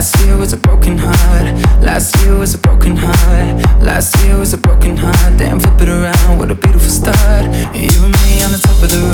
Last year was a broken heart. Last year was a broken heart. Last year was a broken heart. Damn, flip it around. What a beautiful start. You and me on the top of the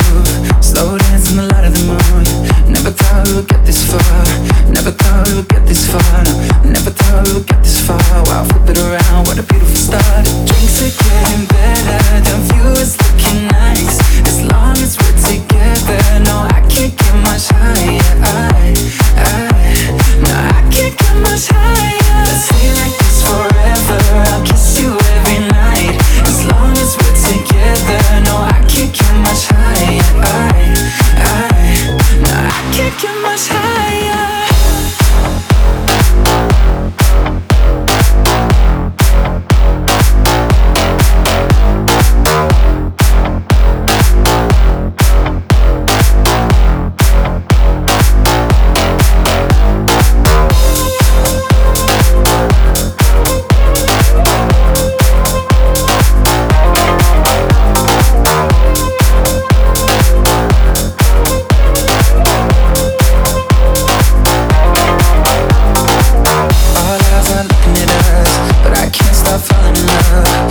love.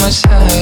my side